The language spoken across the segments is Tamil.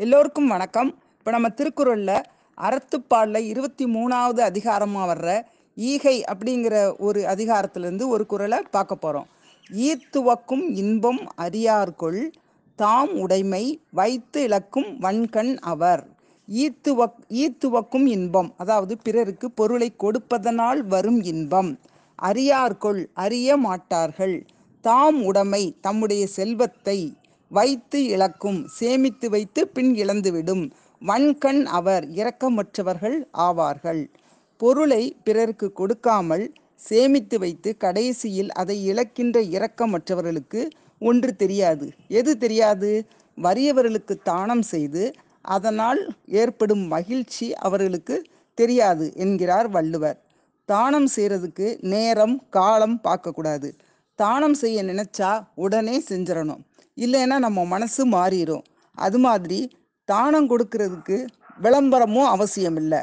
எல்லோருக்கும் வணக்கம். இப்போ நம்ம திருக்குறளில் அறத்துப்பாலில் இருபத்தி மூணாவது அதிகாரமாக வர்ற ஈகை அப்படிங்கிற ஒரு அதிகாரத்திலேருந்து ஒரு குறளை பார்க்க போகிறோம் ஈத்துவக்கும் இன்பம் அறியார்கொள் தாம் உடைமை வைத்து இழக்கும் வன்கண் அவர். ஈத்துவக் ஈத்துவக்கும் இன்பம் அதாவது பிறருக்கு பொருளை கொடுப்பதனால் வரும் இன்பம். அறியார்கொள் அறிய மாட்டார்கள். தாம் உடைமை தம்முடைய செல்வத்தை வைத்து இழக்கும் சேமித்து வைத்து பின் இழந்துவிடும். வன்கண் அவர் இரக்கமற்றவர்கள் ஆவார்கள். பொருளை பிறருக்கு கொடுக்காமல் சேமித்து வைத்து கடைசியில் அதை இழக்கின்ற இரக்கமற்றவர்களுக்கு ஒன்று தெரியாது. எது தெரியாது? வறியவர்களுக்கு தானம் செய்து அதனால் ஏற்படும் மகிழ்ச்சி அவர்களுக்கு தெரியாது என்கிறார் வள்ளுவர். தானம் செய்கிறதுக்கு நேரம் காலம் பார்க்கக்கூடாது. தானம் செய்ய நினச்சா உடனே செஞ்சிடணும். இல்லைன்னா நம்ம மனசு மாறிடும் அது மாதிரி தானம் கொடுக்கறதுக்கு விளம்பரமும் அவசியம் இல்லை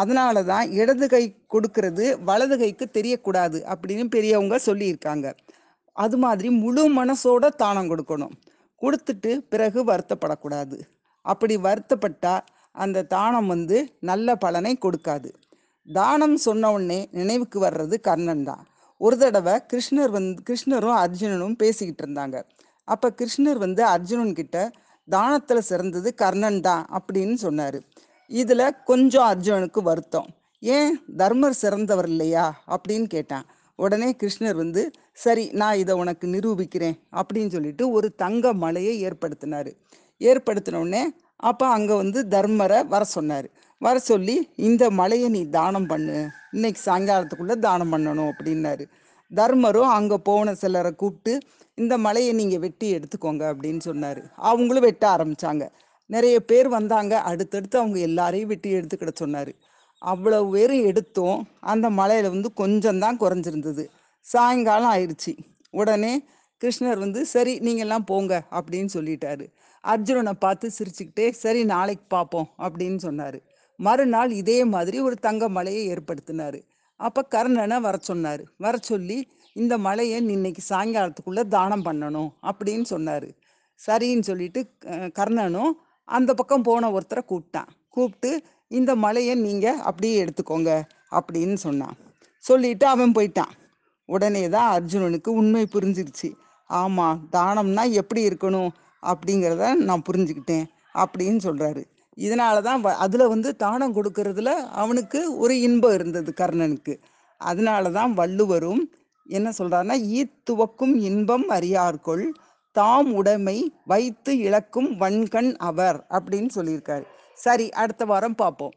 அதனால தான் இடது கை கொடுக்கறது வலது கைக்கு தெரியக்கூடாது அப்படின்னு பெரியவங்க சொல்லியிருக்காங்க. அது மாதிரி முழு மனசோட தானம் கொடுக்கணும். கொடுத்துட்டு பிறகு வருத்தப்படக்கூடாது. அப்படி வருத்தப்பட்டா அந்த தானம் வந்து நல்ல பலனை கொடுக்காது. தானம் சொன்ன உடனே நினைவுக்கு வர்றது கர்ணன் தான். ஒரு தடவை கிருஷ்ணர் வந்து கிருஷ்ணரும் அர்ஜுனனும் பேசிக்கிட்டு இருந்தாங்க. அப்போ கிருஷ்ணர் வந்து அர்ஜுனன் கிட்ட தானத்தில் சிறந்தது கர்ணன் தான் அப்படின்னு சொன்னார். இதில் கொஞ்சம் அர்ஜுனனுக்கு வருத்தம். ஏன் தர்மர் சிறந்தவர் இல்லையா? அப்படின்னு கேட்டான். உடனே கிருஷ்ணர் வந்து சரி நான் இதை உனக்கு நிரூபிக்கிறேன் அப்படின்னு சொல்லிட்டு ஒரு தங்க மலையை ஏற்படுத்தினார். ஏற்படுத்தினோடனே அப்போ அங்கே வந்து தர்மரை வர சொன்னார். வர சொல்லி இந்த மலையை நீ தானம் பண்ணு. இன்னைக்கு சாயங்காலத்துக்குள்ளே தானம் பண்ணணும் அப்படின்னாரு. தர்மரும் அங்கே போன சிலரை கூப்பிட்டு இந்த மலையை நீங்கள் வெட்டி எடுத்துக்கோங்க அப்படின்னு சொன்னார். அவங்களும் வெட்ட ஆரம்பித்தாங்க நிறைய பேர் வந்தாங்க. அடுத்தடுத்து அவங்க எல்லாரையும் வெட்டி எடுத்துக்கிட சொன்னார். அவ்வளவு பேரும் எடுத்தோம். அந்த மலையில் வந்து கொஞ்சம் தான் குறைஞ்சிருந்தது. சாயங்காலம் ஆயிடுச்சு உடனே கிருஷ்ணர் வந்து சரி நீங்கள்லாம் போங்க அப்படின்னு சொல்லிட்டாரு. அர்ஜுனனை பார்த்து சிரிச்சுக்கிட்டே சரி நாளைக்கு பார்ப்போம் அப்படின்னு சொன்னார். மறுநாள் இதே மாதிரி ஒரு தங்க மலையை ஏற்படுத்தினார். அப்போ கர்ணனை வர சொன்னார். வர சொல்லி இந்த மலையை இன்னைக்கு சாயங்காலத்துக்குள்ளே தானம் பண்ணணும் அப்படின்னு சொன்னார். சரின்னு சொல்லிட்டு கர்ணனும் அந்த பக்கம் போன ஒருத்தரை கூப்பிட்டான். கூப்பிட்டு இந்த மலையை நீங்கள் அப்படியே எடுத்துக்கோங்க அப்படின்னு சொன்னான். சொல்லிட்டு அவன் போயிட்டான். உடனே தான் அர்ஜுனனுக்கு உண்மை புரிஞ்சிருச்சு. ஆமாம் தானம்னா எப்படி இருக்கணும்? அப்படிங்கிறத நான் புரிஞ்சுக்கிட்டேன் அப்படின்னு சொல்கிறாரு இதனால தான் அதில் வந்து தானம் கொடுக்கறதுல அவனுக்கு ஒரு இன்பம் இருந்தது கர்ணனுக்கு. அதனால தான் வள்ளுவரும் என்ன சொல்கிறாருன்னா ஈத்துவக்கும் இன்பம் அறியார்கொள் தாம் உடைமை வைத்து இழக்கும் வன்கண் அவர் அப்படின்னு சொல்லியிருக்காரு. சரி அடுத்த வாரம் பார்ப்போம்.